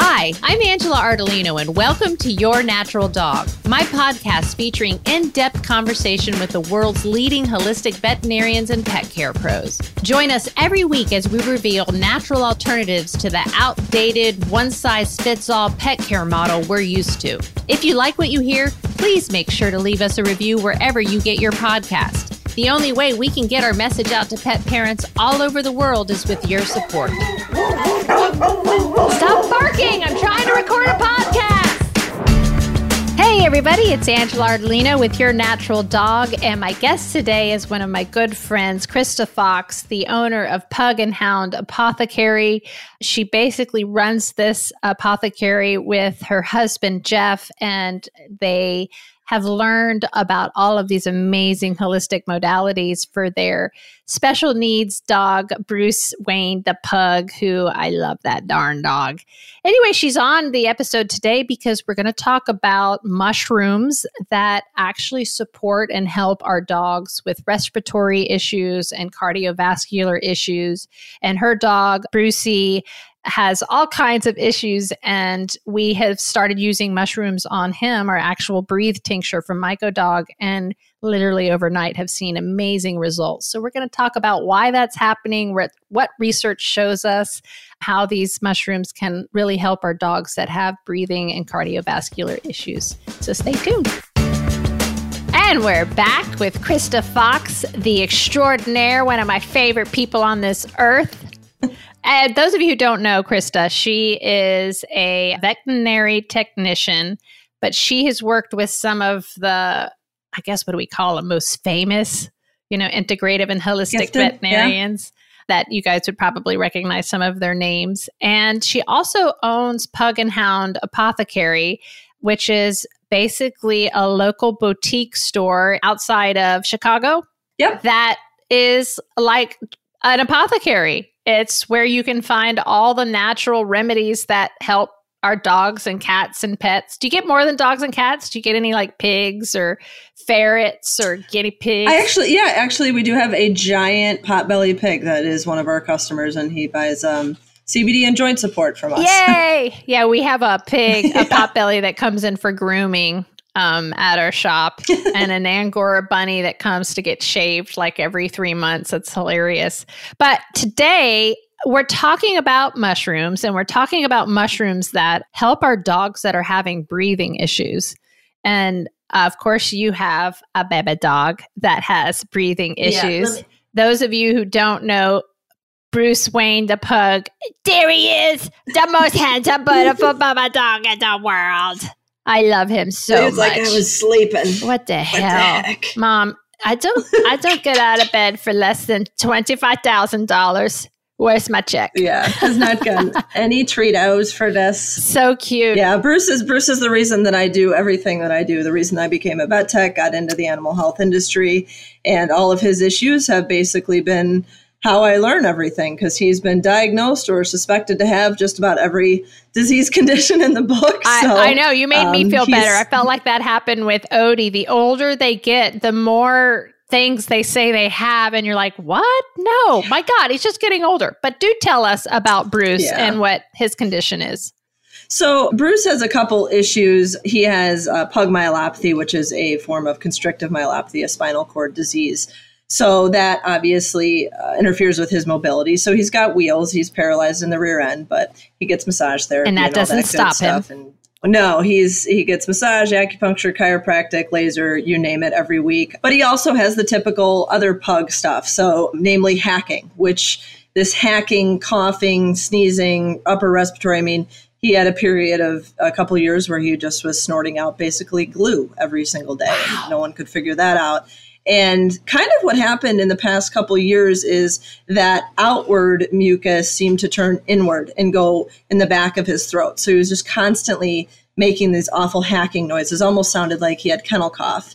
Hi, I'm Angela Ardolino, and welcome to Your Natural Dog, my podcast featuring in depth conversation with the world's leading holistic veterinarians and pet care pros. Join us every week as we reveal natural alternatives to the outdated, one size fits all pet care model we're used to. If you like what you hear, please make sure to leave us a review wherever you get your podcast. The only way we can get our message out to pet parents all over the world is with your support. Stop barking! I'm trying to record a podcast! Hey, everybody, it's Angela Ardolino with Your Natural Dog, and my guest today is one of my good friends, Krysta Fox, the owner of Pug and Hound Apothecary. She basically runs this apothecary with her husband, Jeff, and they have learned about all of these amazing holistic modalities for their special needs dog, Bruce Wayne, the pug, who I love that darn dog. Anyway, she's on the episode today because we're going to talk about mushrooms that actually support and help our dogs with respiratory issues and cardiovascular issues. And her dog, Brucey, has all kinds of issues and we have started using mushrooms on him our actual breathe tincture from MycoDog and literally overnight have seen amazing results. So we're going to talk about why that's happening what research shows us how these mushrooms can really help our dogs that have breathing and cardiovascular issues. So stay tuned. And we're back with Krysta Fox, the extraordinaire, one of my favorite people on this earth. And those of you who don't know Krysta, she is a veterinary technician, but she has worked with some of the, I guess, what do we call them, most famous, you know, integrative and holistic Gifted, veterinarians. Yeah. That you guys would probably recognize some of their names. And she also owns Pug and Hound Apothecary, which is basically a local boutique store outside of Chicago. Yep. That is like an apothecary. It's where you can find all the natural remedies that help our dogs and cats and pets. Do you get more than dogs and cats? Do you get any like pigs or ferrets or guinea pigs? I actually, yeah, actually, we do have a giant potbelly pig that is one of our customers, and he buys um, CBD and joint support from us. Yay! yeah, we have a pig, a yeah. potbelly that comes in for grooming um, at our shop and an Angora bunny that comes to get shaved like every three months. It's hilarious. But today, we're talking about mushrooms and we're talking about mushrooms that help our dogs that are having breathing issues. And of course, you have a baby dog that has breathing issues. Yeah, Those of you who don't know, Bruce Wayne the pug, there he is, the most handsome, beautiful baby dog in the world. I love him so it was much. like I was sleeping. What the what hell, the Mom? I don't. I don't get out of bed for less than twenty five thousand dollars. Where's my check? Yeah, has not gotten any Treatos for this. So cute. Yeah, Bruce is Bruce is the reason that I do everything that I do. The reason I became a vet tech, got into the animal health industry, and all of his issues have basically been how I learn everything because he's been diagnosed or suspected to have just about every disease condition in the book. So, I, I, know you made um, me feel better. I felt like that happened with Odie. The older they get, the more things they say they have, and you're like, what? No, my God, he's just getting older. But do tell us about Bruce yeah. and what his condition is. So Bruce has a couple issues. He has uh, pug myelopathy, which is a form of constrictive myelopathy, a spinal cord disease. So that obviously uh, interferes with his mobility. So he's got wheels. He's paralyzed in the rear end, but he gets massage therapy, and that and doesn't that stop him. And no, he's he gets massage, acupuncture, chiropractic, laser, you name it, every week. But he also has the typical other pug stuff. So, namely hacking, which this hacking, coughing, sneezing, upper respiratory. I mean, he had a period of a couple of years where he just was snorting out basically glue every single day. Wow. No one could figure that out. And kind of what happened in the past couple years is that outward mucus seemed to turn inward and go in the back of his throat. So he was just constantly making these awful hacking noises, almost sounded like he had kennel cough.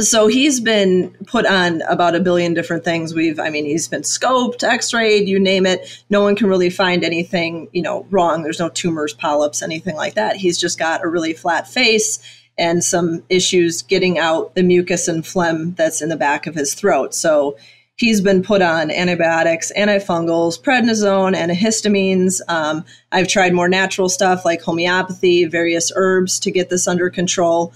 So he's been put on about a billion different things. We've, I mean, he's been scoped, x-rayed, you name it. No one can really find anything, you know, wrong. There's no tumors, polyps, anything like that. He's just got a really flat face and some issues getting out the mucus and phlegm that's in the back of his throat. So he's been put on antibiotics, antifungals, prednisone, antihistamines. Um, I've tried more natural stuff like homeopathy, various herbs to get this under control.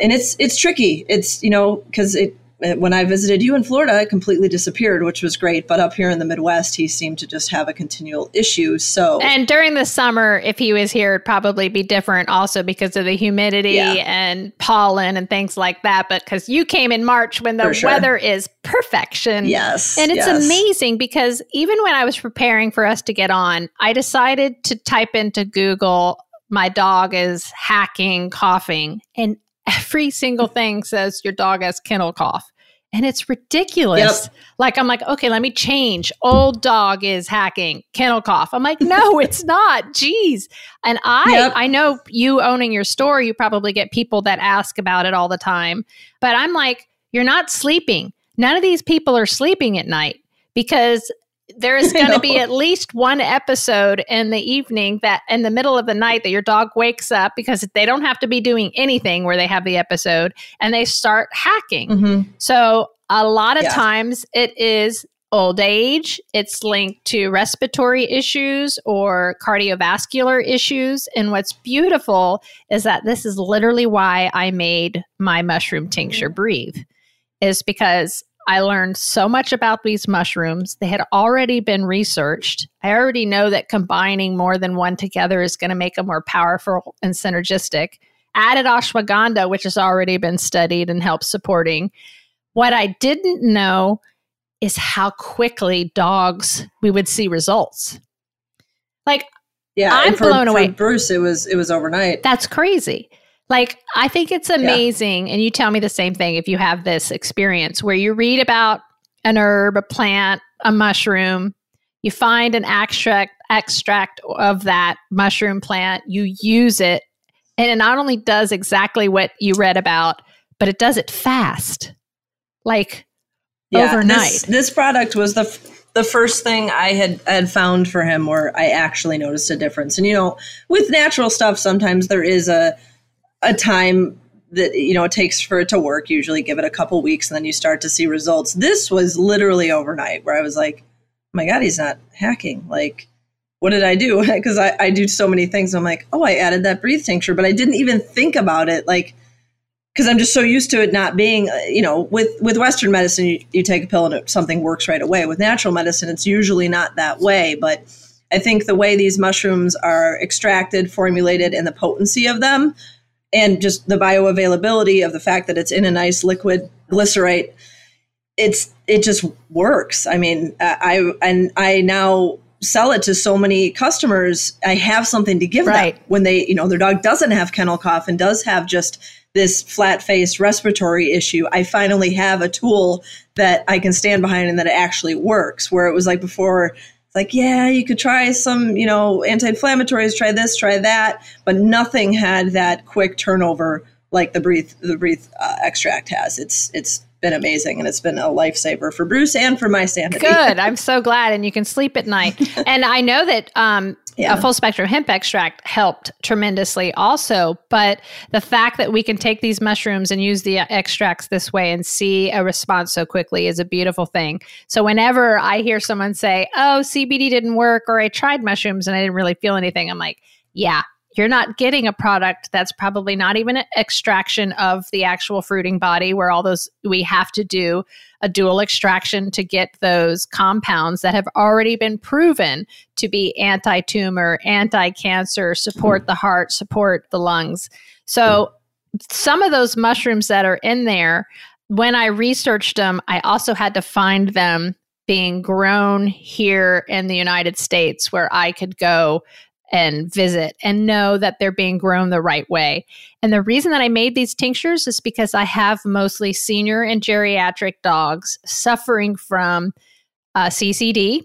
And it's it's tricky. It's you know because it Uh, when I visited you in Florida, it completely disappeared, which was great. But up here in the Midwest, he seemed to just have a continual issue. So, and during the summer, if he was here, it'd probably be different also because of the humidity yeah. and pollen and things like that. But because you came in March when the sure. weather is perfection. Yes. And it's yes. amazing because even when I was preparing for us to get on, I decided to type into Google, my dog is hacking, coughing. And every single thing says your dog has kennel cough. And it's ridiculous. Yep. Like, I'm like, okay, let me change. Old dog is hacking, kennel cough. I'm like, no, it's not. Jeez. And I, yep. I know you owning your store, you probably get people that ask about it all the time. But I'm like, you're not sleeping. None of these people are sleeping at night because there is going to be at least one episode in the evening that in the middle of the night that your dog wakes up because they don't have to be doing anything where they have the episode and they start hacking. Mm-hmm. So a lot of yeah. times it is old age, it's linked to respiratory issues or cardiovascular issues. And what's beautiful is that this is literally why I made my mushroom tincture breathe, is because I learned so much about these mushrooms. They had already been researched. I already know that combining more than one together is going to make them more powerful and synergistic. Added ashwagandha, which has already been studied and helps supporting. What I didn't know is how quickly dogs we would see results. Like, yeah, I'm for, blown away. Bruce, it was it was overnight. That's crazy. Like, I think it's amazing. Yeah. And you tell me the same thing if you have this experience where you read about an herb, a plant, a mushroom, you find an extract extract of that mushroom plant, you use it, and it not only does exactly what you read about, but it does it fast. Like yeah, overnight. This, this product was the f- the first thing I had had found for him where I actually noticed a difference. And you know, with natural stuff sometimes there is a a time that you know it takes for it to work. Usually give it a couple weeks and then you start to see results. This was literally overnight where i was like oh my god he's not hacking. Like what did i do? Because I, I do so many things. I'm like oh i added that breathe tincture but i didn't even think about it like because i'm just so used to it not being uh, you know with with western medicine you, you take a pill and it, something works right away. With natural medicine it's usually not that way but i think the way these mushrooms are extracted formulated and the potency of them and just the bioavailability of the fact that it's in a nice liquid glycerite it's it just works i mean i and i now sell it to so many customers i have something to give right. them when they you know their dog doesn't have kennel cough and does have just this flat face respiratory issue i finally have a tool that i can stand behind and that it actually works where it was like before it's like, yeah, you could try some, you know, anti-inflammatories, try this, try that, but nothing had that quick turnover like the breathe the breathe uh, extract has. It's it's been amazing and it's been a lifesaver for Bruce and for my sanity. Good. I'm so glad. And you can sleep at night. and I know that um, yeah. a full spectrum hemp extract helped tremendously also. But the fact that we can take these mushrooms and use the extracts this way and see a response so quickly is a beautiful thing. So whenever I hear someone say, oh, CBD didn't work or I tried mushrooms and I didn't really feel anything, I'm like, yeah, you're not getting a product that's probably not even an extraction of the actual fruiting body where all those we have to do a dual extraction to get those compounds that have already been proven to be anti-tumor anti-cancer support the heart support the lungs. So some of those mushrooms that are in there when i researched them i also had to find them being grown here in the united states where i could go and visit and know that they're being grown the right way. And the reason that I made these tinctures is because I have mostly senior and geriatric dogs suffering from uh, CCD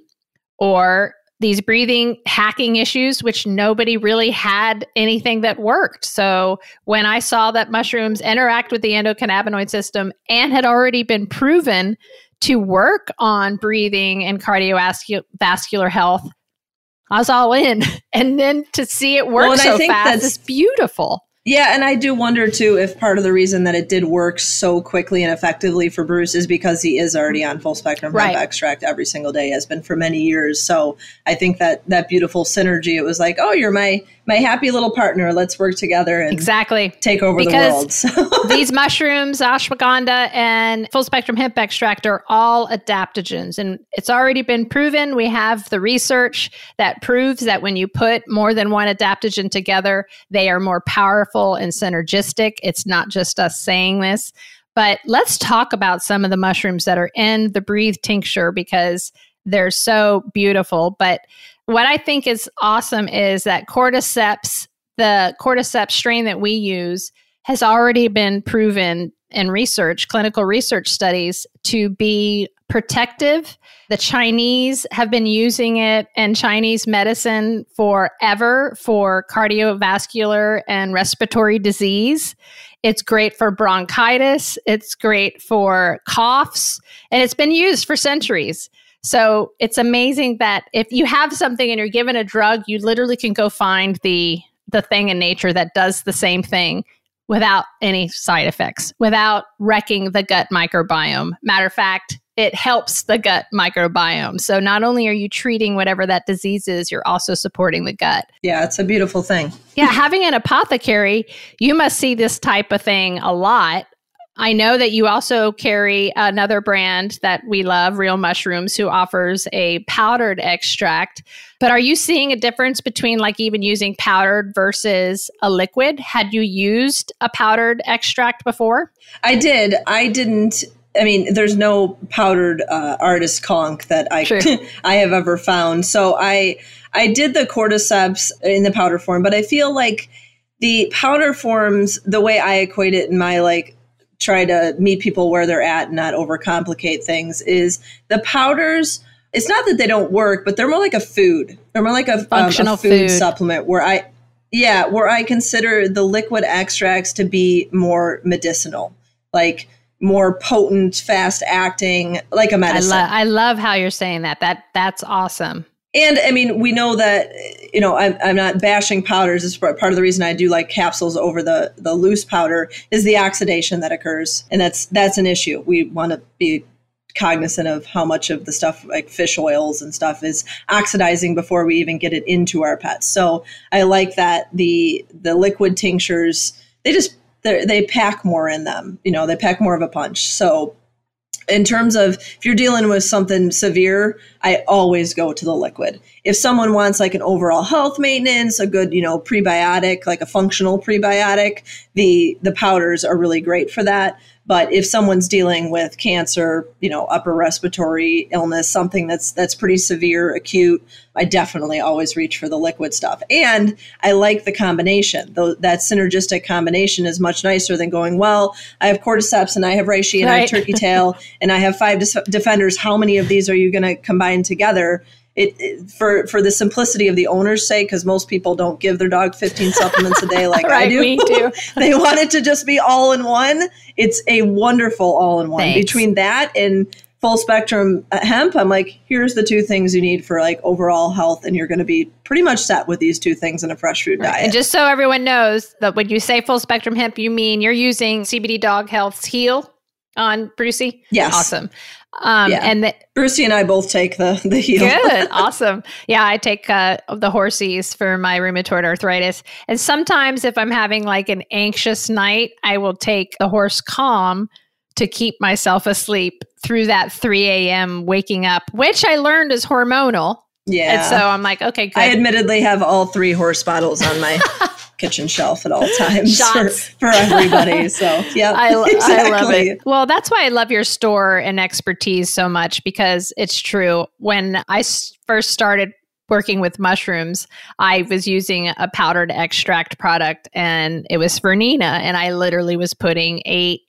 or these breathing hacking issues, which nobody really had anything that worked. So when I saw that mushrooms interact with the endocannabinoid system and had already been proven to work on breathing and cardiovascular health, I was all in. And then to see it work well, so fast is beautiful. Yeah, and I do wonder too if part of the reason that it did work so quickly and effectively for Bruce is because he is already on full spectrum right. hemp extract every single day, has been for many years. So I think that that beautiful synergy. It was like, oh, you're my my happy little partner. Let's work together and exactly take over because the world. these mushrooms, ashwagandha, and full spectrum hemp extract are all adaptogens, and it's already been proven. We have the research that proves that when you put more than one adaptogen together, they are more powerful and synergistic. It's not just us saying this. But let's talk about some of the mushrooms that are in the Breathe tincture because they're so beautiful. But what I think is awesome is that cordyceps, the cordyceps strain that we use, has already been proven in research, clinical research studies, to be protective. The Chinese have been using it in Chinese medicine forever for cardiovascular and respiratory disease. It's great for bronchitis, it's great for coughs, and it's been used for centuries. So it's amazing that if you have something and you're given a drug, you literally can go find the the thing in nature that does the same thing without any side effects, without wrecking the gut microbiome. Matter of fact, it helps the gut microbiome. So not only are you treating whatever that disease is, you're also supporting the gut. Yeah, it's a beautiful thing. yeah, having an apothecary, you must see this type of thing a lot. I know that you also carry another brand that we love, Real Mushrooms, who offers a powdered extract. But are you seeing a difference between like even using powdered versus a liquid? Had you used a powdered extract before? I did. I didn't. I mean, there's no powdered uh, artist conk that I I have ever found. So I I did the cordyceps in the powder form, but I feel like the powder forms, the way I equate it in my like try to meet people where they're at and not overcomplicate things is the powders it's not that they don't work but they're more like a food. They're more like a, functional um, a food, food. supplement where i yeah where i consider the liquid extracts to be more medicinal like more potent fast acting like a medicine I, lo- I love how you're saying that. That that's awesome and I mean, we know that you know I'm, I'm not bashing powders. It's part of the reason I do like capsules over the the loose powder is the oxidation that occurs, and that's that's an issue. We want to be cognizant of how much of the stuff like fish oils and stuff is oxidizing before we even get it into our pets. So I like that the the liquid tinctures they just they pack more in them. You know, they pack more of a punch. So in terms of if you're dealing with something severe, I always go to the liquid. If someone wants like an overall health maintenance, a good, you know, prebiotic, like a functional prebiotic, the the powders are really great for that. But if someone's dealing with cancer, you know, upper respiratory illness, something that's that's pretty severe, acute, I definitely always reach for the liquid stuff. And I like the combination. Though that synergistic combination is much nicer than going, well, I have cordyceps and I have reishi and right. I have turkey tail and I have five defenders. How many of these are you going to combine together? It, it, for for the simplicity of the owner's sake because most people don't give their dog 15 supplements a day like right, I do. Me too. they want it to just be all in one. It's a wonderful all in one. Between that and full spectrum uh, hemp, I'm like, here's the two things you need for like overall health, and you're going to be pretty much set with these two things in a fresh food right. diet. And just so everyone knows that when you say full spectrum hemp, you mean you're using CBD Dog Health's Heal on Brucey. Yes, awesome. Um, yeah. and the, Brucey and I both take the the Heal. Good, awesome. Yeah, I take uh, the Horsies for my rheumatoid arthritis, and sometimes if I'm having like an anxious night, I will take the Horse Calm to keep myself asleep through that 3 a.m. waking up, which I learned is hormonal. Yeah. And so I'm like, okay, good. I admittedly have all three horse bottles on my kitchen shelf at all times for, for, everybody. So, yeah, I, exactly. I love it. Well, that's why I love your store and expertise so much because it's true. When I first started working with mushrooms, I was using a powdered extract product and it was for Nina. And I literally was putting eight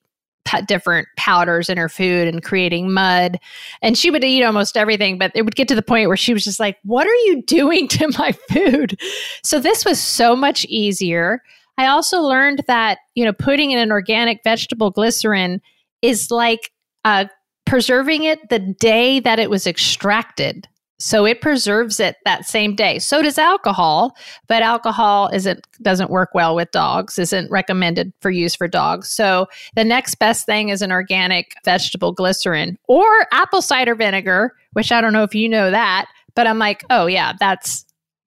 different powders in her food and creating mud. And she would eat almost everything, but it would get to the point where she was just like, What are you doing to my food? So this was so much easier. I also learned that, you know, putting in an organic vegetable glycerin is like uh, preserving it the day that it was extracted. So it preserves it that same day. So does alcohol, but alcohol isn't doesn't work well with dogs, isn't recommended for use for dogs. So the next best thing is an organic vegetable glycerin or apple cider vinegar, which I don't know if you know that, but I'm like, "Oh yeah, that's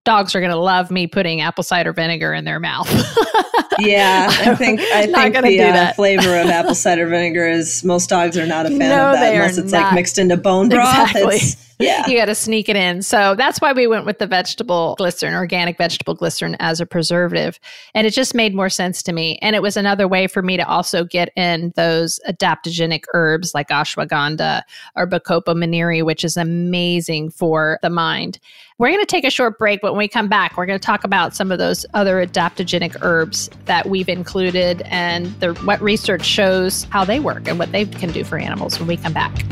dogs are going to love me putting apple cider vinegar in their mouth. yeah, I think I think the uh, flavor of apple cider vinegar is most dogs are not a fan no, of that unless it's not. like mixed into bone broth. Exactly. It's, yeah. you got to sneak it in. So that's why we went with the vegetable glycerin, organic vegetable glycerin as a preservative. And it just made more sense to me. And it was another way for me to also get in those adaptogenic herbs like ashwagandha or Bacopa monnieri, which is amazing for the mind. We're going to take a short break, but when we come back, we're going to talk about some of those other adaptogenic herbs that we've included and the, what research shows how they work and what they can do for animals when we come back.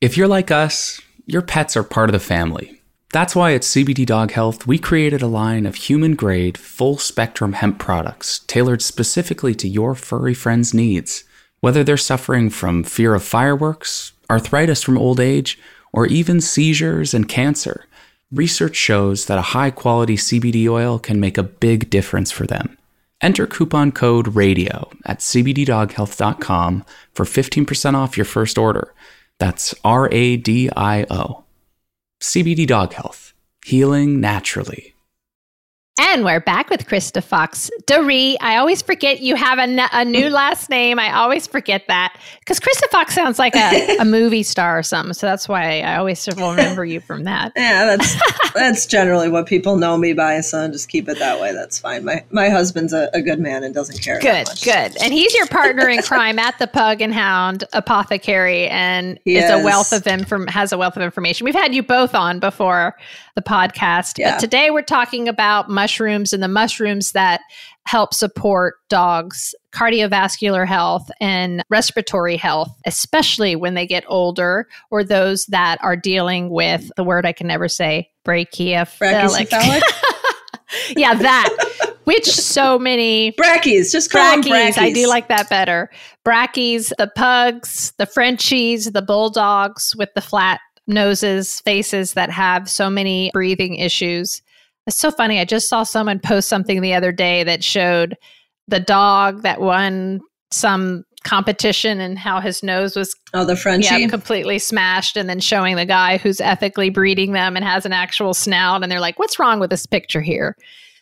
If you're like us, your pets are part of the family. That's why at CBD Dog Health, we created a line of human grade, full spectrum hemp products tailored specifically to your furry friend's needs. Whether they're suffering from fear of fireworks, arthritis from old age, or even seizures and cancer, research shows that a high quality CBD oil can make a big difference for them. Enter coupon code RADIO at cbddoghealth.com for 15% off your first order. That's R A D I O. CBD Dog Health, healing naturally. And we're back with Krysta Fox. Doree, I always forget you have a, a new last name. I always forget that because Krysta Fox sounds like a, a movie star or something. So that's why I always remember you from that. Yeah, that's that's generally what people know me by. So just keep it that way. That's fine. My my husband's a, a good man and doesn't care. Good, good. And he's your partner in crime at the Pug and Hound Apothecary, and he is a wealth of inform has a wealth of information. We've had you both on before the podcast. Yeah. But today we're talking about mushrooms and the mushrooms that help support dogs' cardiovascular health and respiratory health, especially when they get older or those that are dealing with the word I can never say, brachycephalic. yeah, that. Which so many brackies, just call brackies. Brackies. I do like that better. Brackies, the pugs, the Frenchies, the bulldogs with the flat noses, faces that have so many breathing issues. It's so funny. I just saw someone post something the other day that showed the dog that won some competition and how his nose was oh the Frenchie yeah, completely smashed and then showing the guy who's ethically breeding them and has an actual snout and they're like what's wrong with this picture here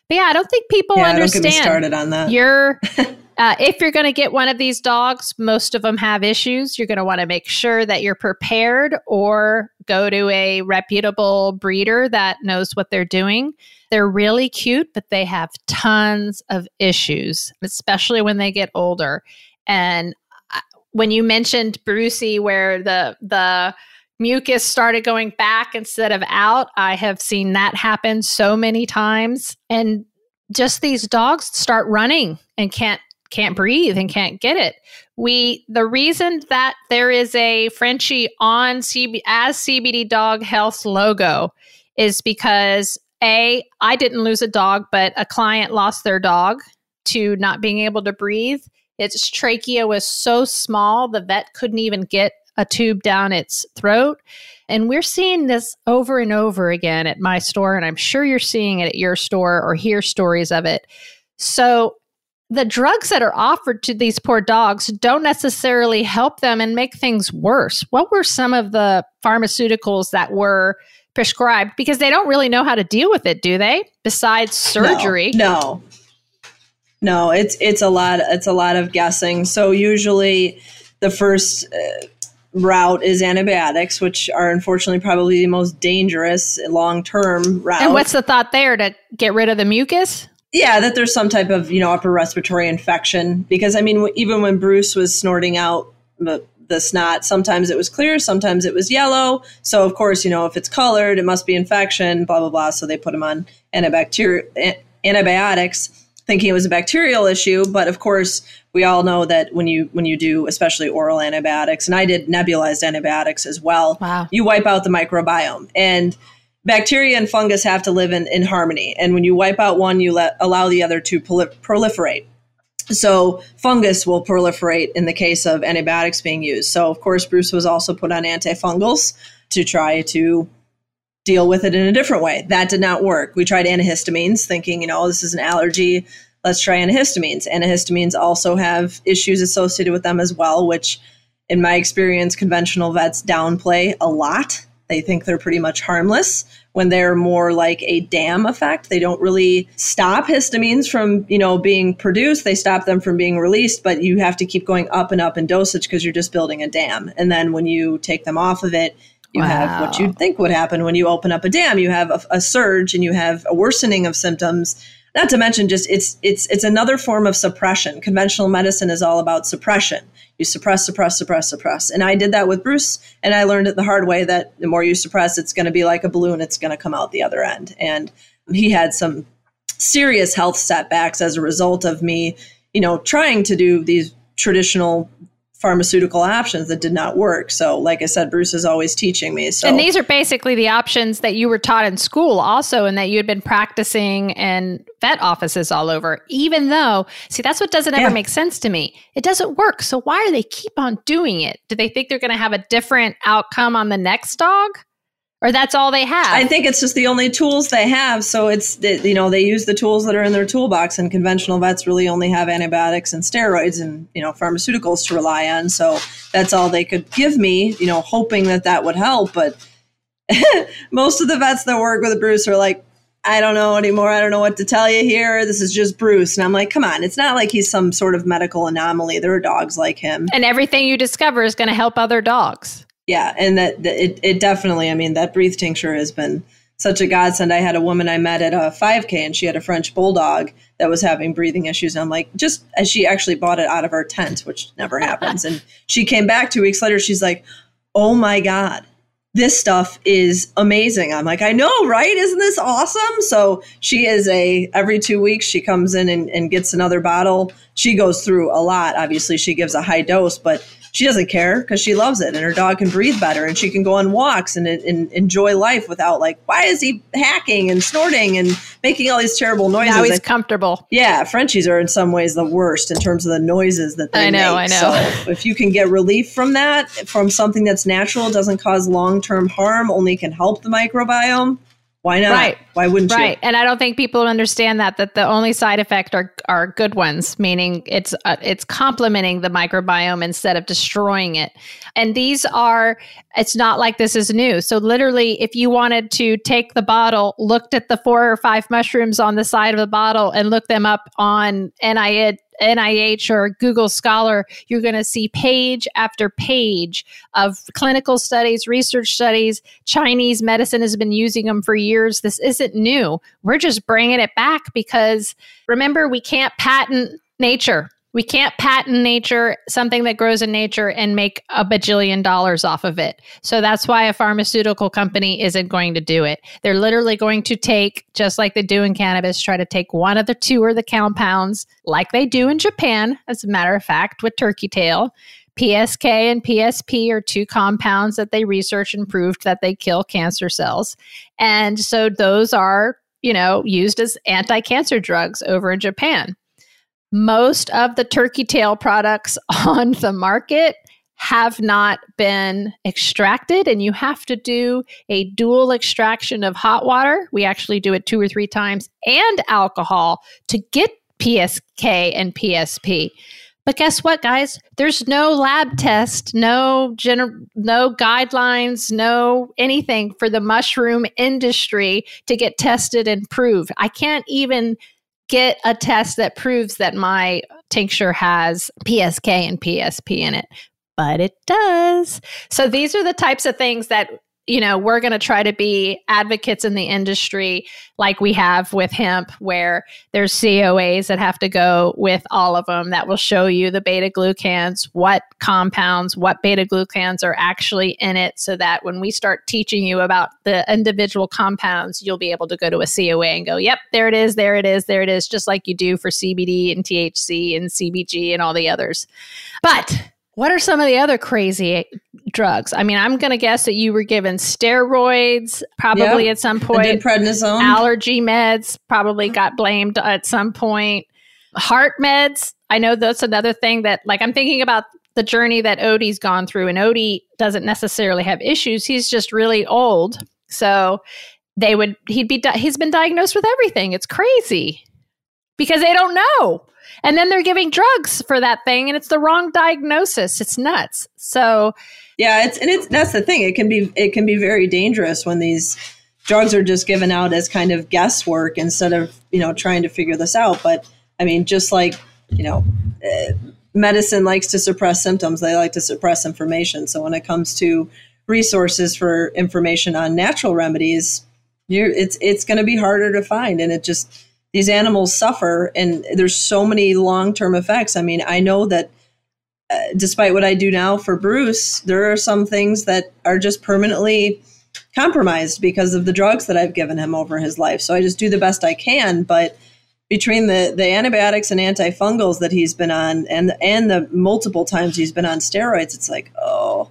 but yeah i don't think people yeah, understand don't get me started on that you're Uh, if you're going to get one of these dogs, most of them have issues. You're going to want to make sure that you're prepared or go to a reputable breeder that knows what they're doing. They're really cute, but they have tons of issues, especially when they get older. And uh, when you mentioned Brucey, where the, the, mucus started going back instead of out. I have seen that happen so many times. And just these dogs start running and can't can't breathe and can't get it. We the reason that there is a Frenchie on CB as CBD Dog Health logo is because a I didn't lose a dog, but a client lost their dog to not being able to breathe. Its trachea was so small the vet couldn't even get a tube down its throat. And we're seeing this over and over again at my store, and I'm sure you're seeing it at your store or hear stories of it. So the drugs that are offered to these poor dogs don't necessarily help them and make things worse. What were some of the pharmaceuticals that were prescribed? Because they don't really know how to deal with it, do they? Besides surgery. No. No, no it's it's a lot it's a lot of guessing. So usually the first uh, route is antibiotics, which are unfortunately probably the most dangerous long term route. And what's the thought there to get rid of the mucus? Yeah, that there's some type of you know upper respiratory infection because I mean even when Bruce was snorting out the, the snot, sometimes it was clear, sometimes it was yellow. So of course you know if it's colored, it must be infection. Blah blah blah. So they put him on antibacterial antibiotics, thinking it was a bacterial issue. But of course we all know that when you when you do especially oral antibiotics, and I did nebulized antibiotics as well, wow. you wipe out the microbiome and bacteria and fungus have to live in, in harmony. And when you wipe out one, you let allow the other to proliferate. So fungus will proliferate in the case of antibiotics being used. So of course, Bruce was also put on antifungals to try to deal with it in a different way. That did not work. We tried antihistamines, thinking, you know, this is an allergy. Let's try antihistamines. Antihistamines also have issues associated with them as well, which, in my experience, conventional vets downplay a lot. They think they're pretty much harmless when they're more like a dam effect. They don't really stop histamines from, you know, being produced. They stop them from being released, but you have to keep going up and up in dosage because you're just building a dam. And then when you take them off of it, you wow. have what you'd think would happen when you open up a dam. You have a, a surge and you have a worsening of symptoms. Not to mention, just it's it's it's another form of suppression. Conventional medicine is all about suppression. You suppress, suppress, suppress, suppress. And I did that with Bruce, and I learned it the hard way that the more you suppress, it's going to be like a balloon. It's going to come out the other end. And he had some serious health setbacks as a result of me, you know, trying to do these traditional pharmaceutical options that did not work. So, like I said, Bruce is always teaching me. So, and these are basically the options that you were taught in school, also, and that you had been practicing in vet offices all over. Even though, see, that's what doesn't ever yeah. make sense to me. It doesn't work. So, why do they keep on doing it? Do they think they're going to have a different outcome on the next dog? Or that's all they have i think it's just the only tools they have so it's you know they use the tools that are in their toolbox and conventional vets really only have antibiotics and steroids and you know pharmaceuticals to rely on so that's all they could give me you know hoping that that would help but most of the vets that work with bruce are like I don't know anymore. I don't know what to tell you here. This is just Bruce. And I'm like, come on, it's not like he's some sort of medical anomaly. There are dogs like him. And everything you discover is going to help other dogs yeah, and that, that it, it definitely. I mean, that breathe tincture has been such a godsend. I had a woman I met at uh, a 5K, and she had a French bulldog that was having breathing issues. And I'm like, just as she actually bought it out of our tent, which never happens. and she came back two weeks later. She's like, "Oh my god, this stuff is amazing." I'm like, "I know, right? Isn't this awesome?" So she is a every two weeks she comes in and, and gets another bottle. She goes through a lot. Obviously, she gives a high dose, but she doesn't care because she loves it and her dog can breathe better and she can go on walks and, and, enjoy life without like why is he hacking and snorting and making all these terrible noises? Now he's and, comfortable. Yeah frenchies are in some ways the worst in terms of the noises that they i know make. i know. So if you can get relief from that from something that's natural doesn't cause long-term harm only can help the microbiome why not? Right. Why wouldn't right. you? Right. And I don't think people understand that that the only side effect are are good ones, meaning it's uh, it's complementing the microbiome instead of destroying it. And these are it's not like this is new. So literally if you wanted to take the bottle, looked at the four or five mushrooms on the side of the bottle and look them up on NIH NIH or Google Scholar, you're going to see page after page of clinical studies, research studies. Chinese medicine has been using them for years. This isn't new. We're just bringing it back because remember, we can't patent nature. We can't patent nature, something that grows in nature, and make a bajillion dollars off of it. So that's why a pharmaceutical company isn't going to do it. They're literally going to take, just like they do in cannabis, try to take one of the two or the compounds, like they do in Japan, as a matter of fact, with turkey tail. PSK and PSP are two compounds that they researched and proved that they kill cancer cells. And so those are, you know, used as anti cancer drugs over in Japan most of the turkey tail products on the market have not been extracted and you have to do a dual extraction of hot water. We actually do it two or three times and alcohol to get PSK and PSP. But guess what, guys? There's no lab test, no gener- no guidelines, no anything for the mushroom industry to get tested and proved. I can't even get a test that proves that my tincture has PSK and PSP in it, but it does. So these are the types of things that you know, we're going to try to be advocates in the industry like we have with hemp, where there's COAs that have to go with all of them that will show you the beta glucans, what compounds, what beta glucans are actually in it, so that when we start teaching you about the individual compounds, you'll be able to go to a COA and go, yep, there it is, there it is, there it is, just like you do for CBD and THC and CBG and all the others. But what are some of the other crazy drugs? I mean, I'm going to guess that you were given steroids probably yep. at some point. prednisone. Allergy meds probably got blamed at some point. Heart meds. I know that's another thing that, like, I'm thinking about the journey that Odie's gone through. And Odie doesn't necessarily have issues. He's just really old. So they would, he'd be, di- he's been diagnosed with everything. It's crazy because they don't know. And then they're giving drugs for that thing and it's the wrong diagnosis. It's nuts. So, yeah, it's, and it's, that's the thing. It can be, it can be very dangerous when these, drugs are just given out as kind of guesswork instead of you know trying to figure this out but i mean just like you know uh, medicine likes to suppress symptoms they like to suppress information so when it comes to resources for information on natural remedies you it's it's going to be harder to find and it just these animals suffer and there's so many long-term effects i mean i know that uh, despite what i do now for bruce there are some things that are just permanently compromised because of the drugs that I've given him over his life. So I just do the best I can. But between the, the antibiotics and antifungals that he's been on and and the multiple times he's been on steroids, it's like, oh,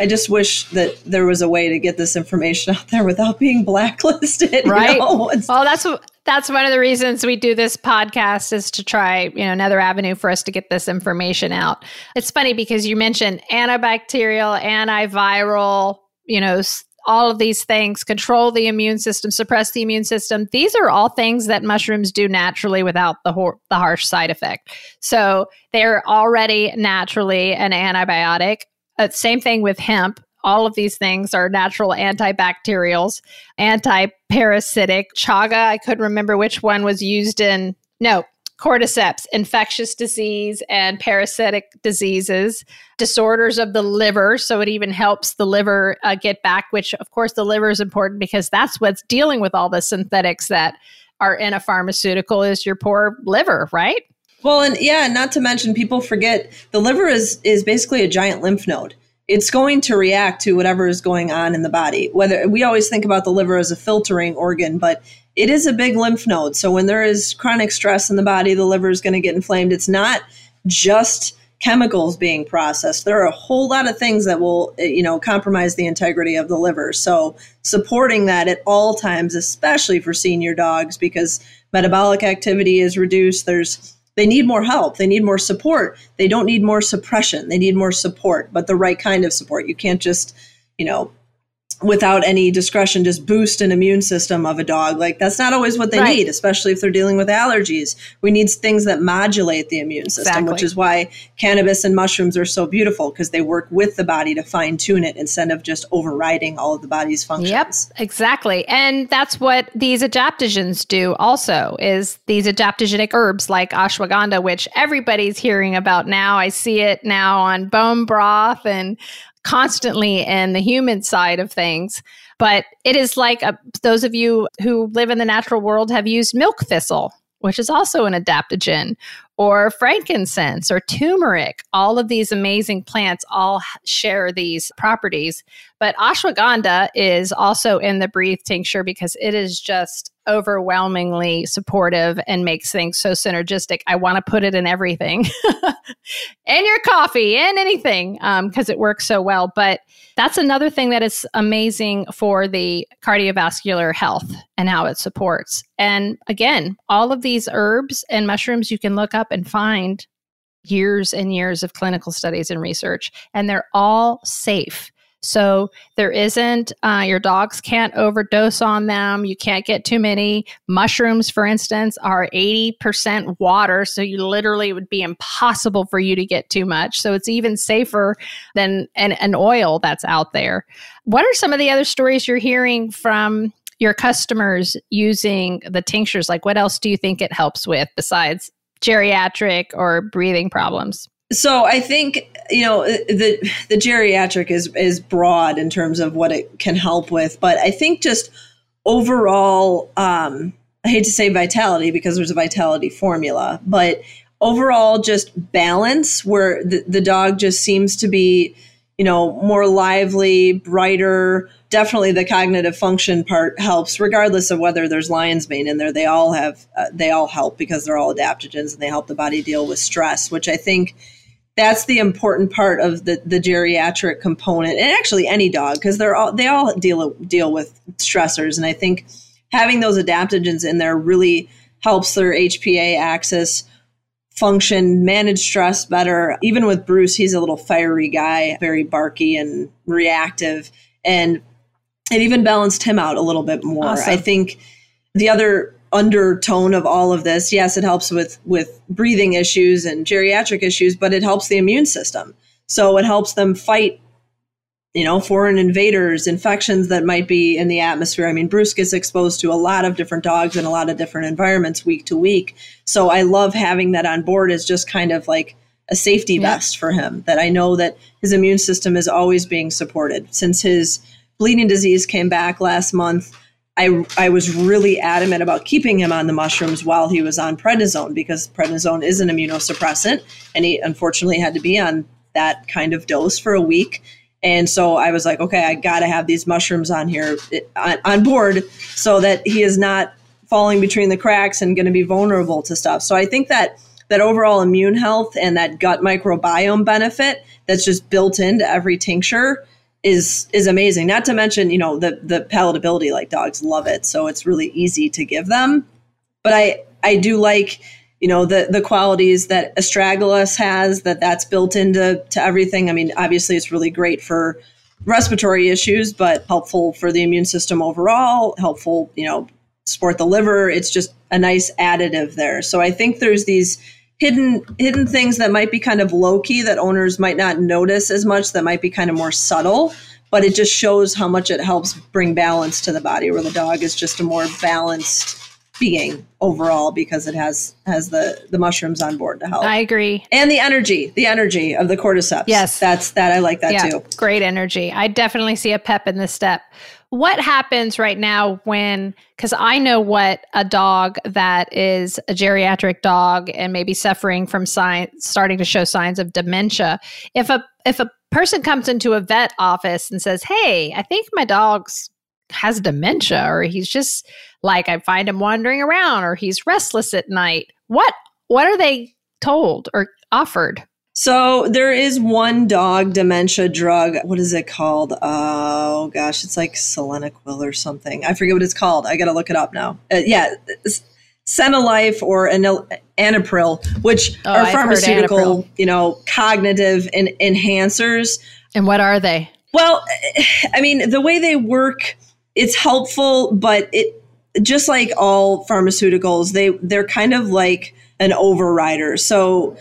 I just wish that there was a way to get this information out there without being blacklisted. Right. You know? Well, that's that's one of the reasons we do this podcast is to try, you know, another avenue for us to get this information out. It's funny because you mentioned antibacterial, antiviral, you know, all of these things, control the immune system, suppress the immune system. These are all things that mushrooms do naturally without the, hor- the harsh side effect. So they're already naturally an antibiotic. Uh, same thing with hemp. All of these things are natural antibacterials, anti-parasitic. Chaga, I couldn't remember which one was used in. No, cordyceps, infectious disease and parasitic diseases, disorders of the liver. So it even helps the liver uh, get back, which of course the liver is important because that's what's dealing with all the synthetics that are in a pharmaceutical is your poor liver, right? Well, and yeah, not to mention people forget the liver is is basically a giant lymph node. It's going to react to whatever is going on in the body. Whether we always think about the liver as a filtering organ, but it is a big lymph node. So when there is chronic stress in the body, the liver is going to get inflamed. It's not just chemicals being processed. There are a whole lot of things that will, eh, you know, compromise the integrity of the liver. So supporting that at all times, especially for senior dogs, because metabolic activity is reduced. There's they need more help. They need more support. They don't need more suppression. They need more support, but the right kind of support. You can't just, you know, without any discretion just boost an immune system of a dog. Like that's not always what they right. need especially if they're dealing with allergies. We need things that modulate the immune system exactly. which is why cannabis and mushrooms are so beautiful because they work with the body to fine tune it instead of just overriding all of the body's functions. Yep exactly. And that's what these adaptogens do also is these adaptogenic herbs like ashwagandha which everybody's hearing about now. I see it now on bone broth and constantly in the human side of things. But it is like a, those of you who live in the natural world have used milk thistle, which is also an adaptogen, or frankincense or turmeric. All of these amazing plants all share these properties. But ashwagandha is also in the breathe tincture because it is just overwhelmingly supportive and makes things so synergistic. I want to put it in everything, in your coffee, in anything, because um, it works so well. But that's another thing that is amazing for the cardiovascular health and how it supports. And again, all of these herbs and mushrooms you can look up and find years and years of clinical studies and research, and they're all safe. So there isn't, uh, your dogs can't overdose on them. You can't get too many. Mushrooms, for instance, are 80% water. So you literally would be impossible for you to get too much. So it's even safer than an, an oil that's out there. What are some of the other stories you're hearing from your customers using the tinctures? Like, what else do you think it helps with besides geriatric or breathing problems? So I think you know the the geriatric is is broad in terms of what it can help with, but I think just overall, um, I hate to say vitality because there's a vitality formula, but overall just balance where the, the dog just seems to be you know more lively, brighter. Definitely, the cognitive function part helps, regardless of whether there's lion's mane in there. They all have uh, they all help because they're all adaptogens and they help the body deal with stress, which I think that's the important part of the, the geriatric component and actually any dog because they're all they all deal deal with stressors and i think having those adaptogens in there really helps their hpa axis function, manage stress better. Even with Bruce, he's a little fiery guy, very barky and reactive. And it even balanced him out a little bit more. Awesome. I think the other undertone of all of this, yes, it helps with with breathing issues and geriatric issues, but it helps the immune system. So it helps them fight you know, foreign invaders, infections that might be in the atmosphere. I mean, Bruce gets exposed to a lot of different dogs in a lot of different environments week to week. So I love having that on board as just kind of like a safety yeah. vest for him that I know that his immune system is always being supported. Since his bleeding disease came back last month, I, I was really adamant about keeping him on the mushrooms while he was on prednisone because prednisone is an immunosuppressant and he unfortunately had to be on that kind of dose for a week and so I was like, okay, I got to have these mushrooms on here on, on board so that he is not falling between the cracks and going to be vulnerable to stuff. So I think that that overall immune health and that gut microbiome benefit that's just built into every tincture is is amazing. Not to mention, you know, the the palatability like dogs love it, so it's really easy to give them. But I I do like you know the the qualities that astragalus has that that's built into to everything. I mean obviously it's really great for respiratory issues but helpful for the immune system overall helpful you know support the liver. It's just a nice additive there. So i think there's these hidden hidden things that might be kind of low key that owners might not notice as much that might be kind of more subtle but it just shows how much it helps bring balance to the body where the dog is just a more balanced being overall because it has has the the mushrooms on board to help. I agree. And the energy, the energy of the cordyceps. Yes. That's that I like that yeah, too. Great energy. I definitely see a pep in this step. What happens right now when cuz I know what a dog that is a geriatric dog and maybe suffering from sign starting to show signs of dementia. If a if a person comes into a vet office and says, "Hey, I think my dog's has dementia or he's just like I find him wandering around or he's restless at night. What what are they told or offered? So there is one dog dementia drug. What is it called? Oh gosh, it's like Sildenafil or something. I forget what it's called. I got to look it up now. Uh, yeah, Senilife or Anipryl, which oh, are I've pharmaceutical, you know, cognitive enhancers. And what are they? Well, I mean, the way they work, it's helpful, but it just like all pharmaceuticals, they they're kind of like an overrider. So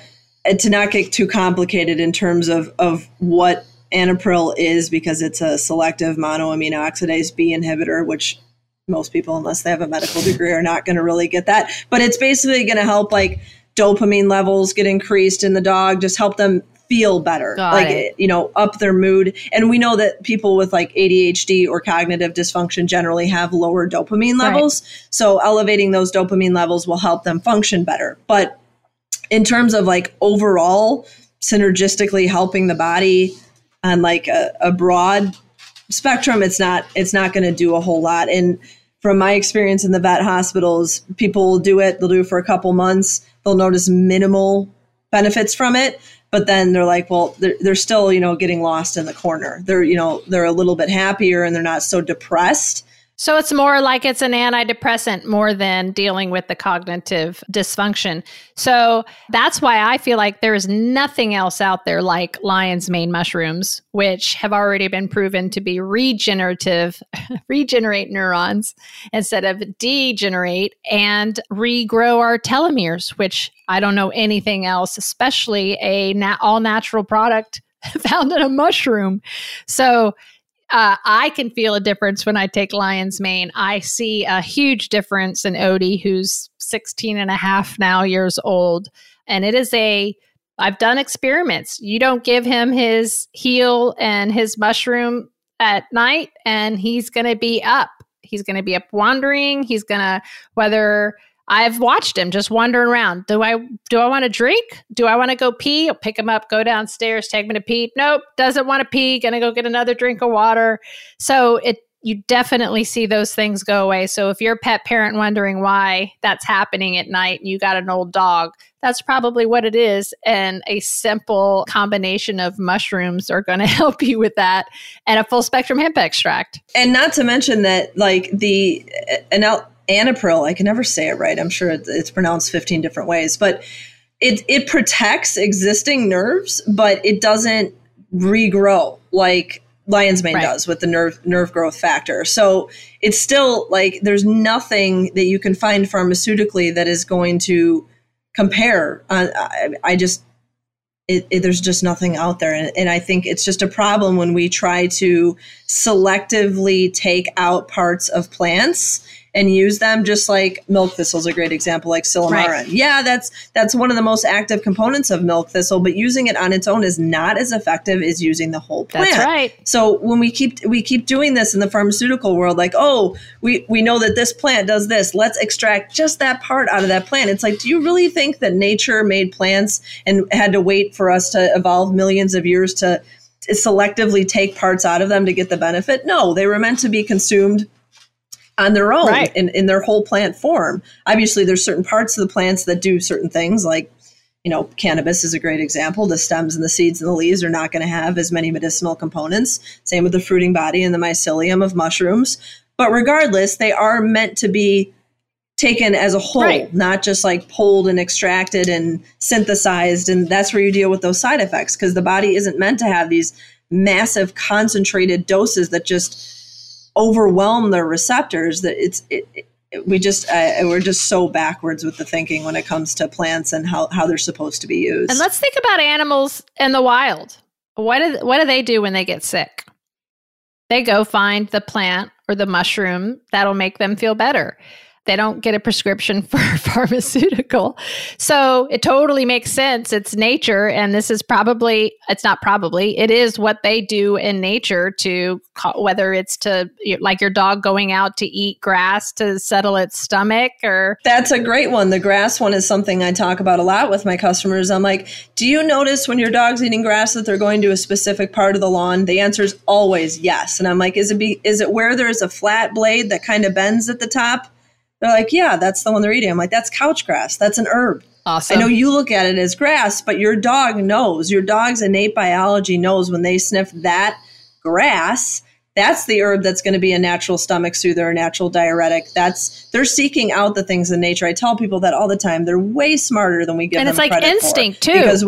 uh, to not get too complicated in terms of of what Anipryl is, because it's a selective monoamine oxidase B inhibitor, which most people, unless they have a medical degree, are not going to really get that. But it's basically going to help like dopamine levels get increased in the dog, just help them feel better, Got like it. you know, up their mood. And we know that people with like ADHD or cognitive dysfunction generally have lower dopamine levels. Right. So elevating those dopamine levels will help them function better. But in terms of like overall synergistically helping the body on like a, a broad spectrum, it's not it's not going to do a whole lot. And from my experience in the vet hospitals, people will do it. They'll do it for a couple months. They'll notice minimal benefits from it but then they're like well they're, they're still you know getting lost in the corner. They're you know they're a little bit happier and they're not so depressed so it's more like it's an antidepressant more than dealing with the cognitive dysfunction. So that's why I feel like there is nothing else out there like lion's mane mushrooms, which have already been proven to be regenerative, regenerate neurons instead of degenerate and regrow our telomeres, which I don't know anything else, especially a all natural product found in a mushroom. So uh, I can feel a difference when I take lion's mane. I see a huge difference in Odie, who's 16 and a half now years old. And it is a, I've done experiments. You don't give him his heel and his mushroom at night, and he's going to be up. He's going to be up wandering. He's going to, whether I've watched him just wandering around. Do I do I want to drink? Do I want to go pee? I'll pick him up, go downstairs, take him to pee. Nope, doesn't want to pee. Gonna go get another drink of water. So it you definitely see those things go away. So if you're a pet parent wondering why that's happening at night and you got an old dog, that's probably what it is. And a simple combination of mushrooms are going to help you with that and a full spectrum hemp extract. And not to mention that, like the, and Anipryl, I can never say it right. I'm sure it's pronounced 15 different ways, but it it protects existing nerves, but it doesn't regrow like lion's mane right. does with the nerve nerve growth factor. So it's still like there's nothing that you can find pharmaceutically that is going to compare. Uh, I, I, just it, it, there's just nothing out there, and, and I think it's just a problem when we try to selectively take out parts of plants and use them just like milk thistle is a great example like silymarin right. yeah that's that's one of the most active components of milk thistle but using it on its own is not as effective as using the whole plant. that's right. So when we keep we keep doing this in the pharmaceutical world like oh we we know that this plant does this let's extract just that part out of that plant. It's like do you really think that nature made plants and had to wait for us to evolve millions of years to selectively take parts out of them to get the benefit? No they were meant to be consumed on their own right. in, in their whole plant form. Obviously, there's certain parts of the plants that do certain things, like you know, cannabis is a great example. The stems and the seeds and the leaves are not going to have as many medicinal components. Same with the fruiting body and the mycelium of mushrooms. But regardless, they are meant to be taken as a whole, right. not just like pulled and extracted and synthesized. And that's where you deal with those side effects because the body isn't meant to have these massive concentrated doses that just overwhelm their receptors that it's it, it, we just uh, we're just so backwards with the thinking when it comes to plants and how, how they're supposed to be used. And let's think about animals in the wild. What do what do they do when they get sick? They go find the plant or the mushroom that'll make them feel better they don't get a prescription for a pharmaceutical. So it totally makes sense. It's nature. And this is probably, it's not probably, it is what they do in nature to, whether it's to, like your dog going out to eat grass to settle its stomach or. That's a great one. The grass one is something I talk about a lot with my customers. I'm like, do you notice when your dog's eating grass that they're going to a specific part of the lawn? The answer is always yes. And I'm like, is it be, is it where there's a flat blade that kind of bends at the top? They're like, yeah, that's the one they're eating. I'm like, that's couch grass. That's an herb. Awesome. I know you look at it as grass, but your dog knows. Your dog's innate biology knows when they sniff that grass, that's the herb that's going to be a natural stomach soother, a natural diuretic. That's they're seeking out the things in nature. I tell people that all the time. They're way smarter than we give and them. And it's like instinct too. Because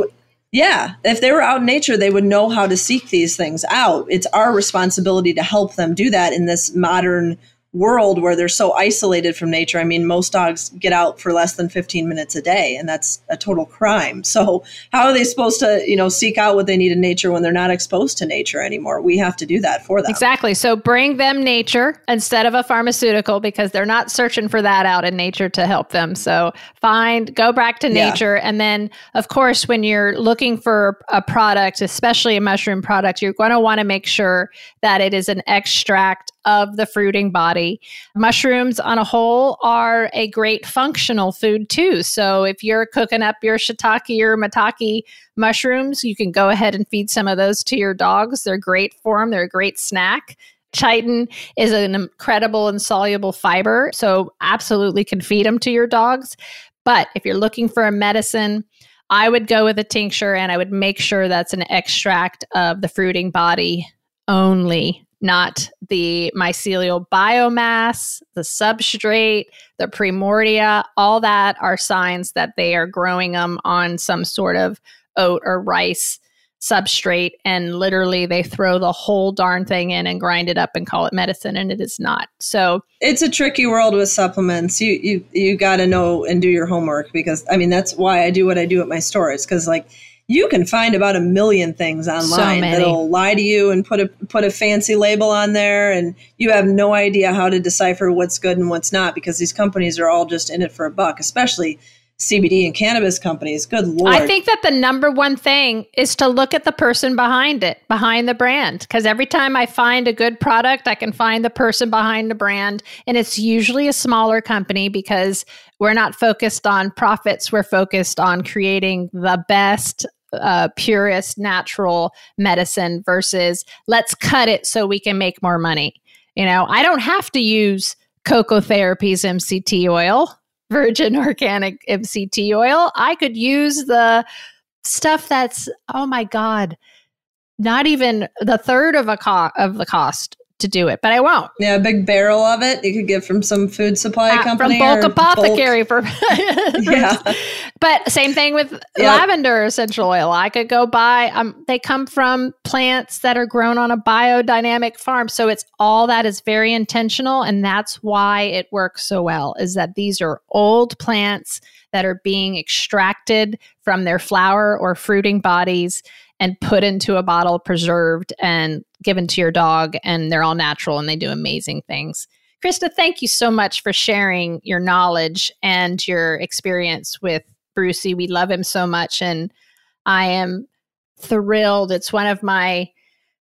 yeah, if they were out in nature, they would know how to seek these things out. It's our responsibility to help them do that in this modern world where they're so isolated from nature. I mean, most dogs get out for less than 15 minutes a day, and that's a total crime. So, how are they supposed to, you know, seek out what they need in nature when they're not exposed to nature anymore? We have to do that for them. Exactly. So, bring them nature instead of a pharmaceutical because they're not searching for that out in nature to help them. So, find, go back to nature. Yeah. And then, of course, when you're looking for a product, especially a mushroom product, you're going to want to make sure that it is an extract of the fruiting body. Mushrooms on a whole are a great functional food too. So if you're cooking up your shiitake or maitake mushrooms, you can go ahead and feed some of those to your dogs. They're great for them, they're a great snack. Chitin is an incredible and soluble fiber, so absolutely can feed them to your dogs. But if you're looking for a medicine, I would go with a tincture and I would make sure that's an extract of the fruiting body only not the mycelial biomass, the substrate, the primordia, all that are signs that they are growing them on some sort of oat or rice substrate and literally they throw the whole darn thing in and grind it up and call it medicine and it is not. So it's a tricky world with supplements. You you you got to know and do your homework because I mean that's why I do what I do at my stores cuz like you can find about a million things online so that'll lie to you and put a put a fancy label on there and you have no idea how to decipher what's good and what's not because these companies are all just in it for a buck especially CBD and cannabis companies. Good lord. I think that the number one thing is to look at the person behind it, behind the brand. Because every time I find a good product, I can find the person behind the brand. And it's usually a smaller company because we're not focused on profits. We're focused on creating the best uh, purest natural medicine versus let's cut it so we can make more money. You know, I don't have to use Coco Therapies MCT oil, virgin organic MCT oil. I could use the stuff that's oh my god, not even the third of a co- of the cost to do it, but I won't. Yeah, a big barrel of it you could get from some food supply uh, company. From bulk apothecary bulk. for Yeah. But same thing with yep. lavender essential oil. I could go buy um they come from plants that are grown on a biodynamic farm. So it's all that is very intentional and that's why it works so well is that these are old plants that are being extracted from their flower or fruiting bodies and put into a bottle, preserved, and given to your dog. And they're all natural and they do amazing things. Krysta, thank you so much for sharing your knowledge and your experience with Brucey. We love him so much. And I am thrilled. It's one of my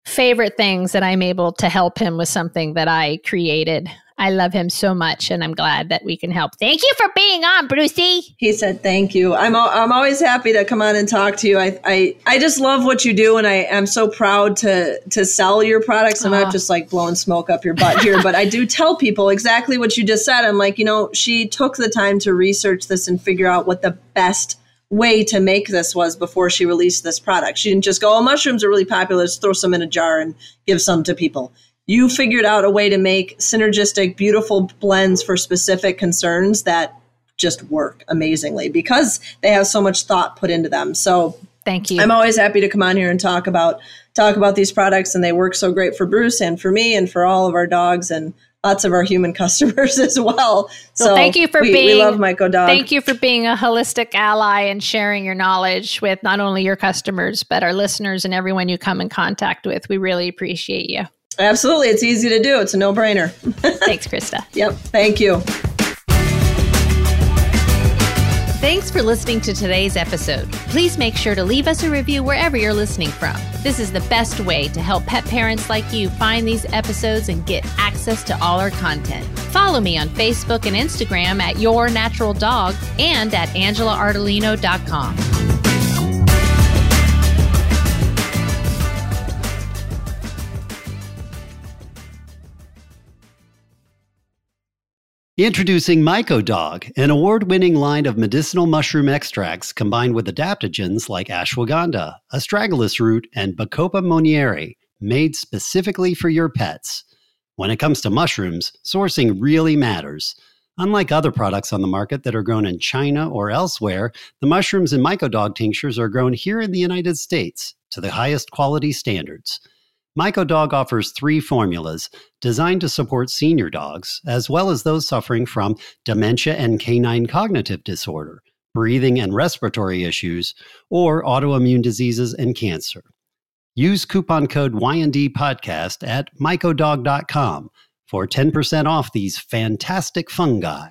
favorite things that I'm able to help him with something that I created. I love him so much, and I'm glad that we can help. Thank you for being on, Brucey. He said, "Thank you. I'm I'm always happy to come on and talk to you. I I, I just love what you do, and I am so proud to to sell your products. I'm not just like blowing smoke up your butt here, but I do tell people exactly what you just said. I'm like, you know, she took the time to research this and figure out what the best." way to make this was before she released this product. She didn't just go, oh, mushrooms are really popular, let's throw some in a jar and give some to people you figured out a way to make synergistic, beautiful blends for specific concerns that just work amazingly because they have so much thought put into them. So thank you. I'm always happy to come on here and talk about talk about these products and they work so great for Bruce and for me and for all of our dogs and lots of our human customers as well. So, so thank you for we, being we love MycoDog. Thank you for being a holistic ally and sharing your knowledge with not only your customers but our listeners and everyone you come in contact with. We really appreciate you. Absolutely. It's easy to do. It's a no brainer. Thanks, Krysta. Yep. Thank you. Thanks for listening to today's episode. Please make sure to leave us a review wherever you're listening from. This is the best way to help pet parents like you find these episodes and get access to all our content. Follow me on Facebook and Instagram at Your Natural Dog and at AngelaArdolino.com. Introducing MycoDog, an award winning line of medicinal mushroom extracts combined with adaptogens like ashwagandha, astragalus root, and Bacopa monnieri, made specifically for your pets. When it comes to mushrooms, sourcing really matters. Unlike other products on the market that are grown in China or elsewhere, the mushrooms in MycoDog tinctures are grown here in the United States to the highest quality standards. MycoDog offers three formulas designed to support senior dogs, as well as those suffering from dementia and canine cognitive disorder, breathing and respiratory issues, or autoimmune diseases and cancer. Use coupon code YND podcast at mycodog.com for 10% off these fantastic fungi.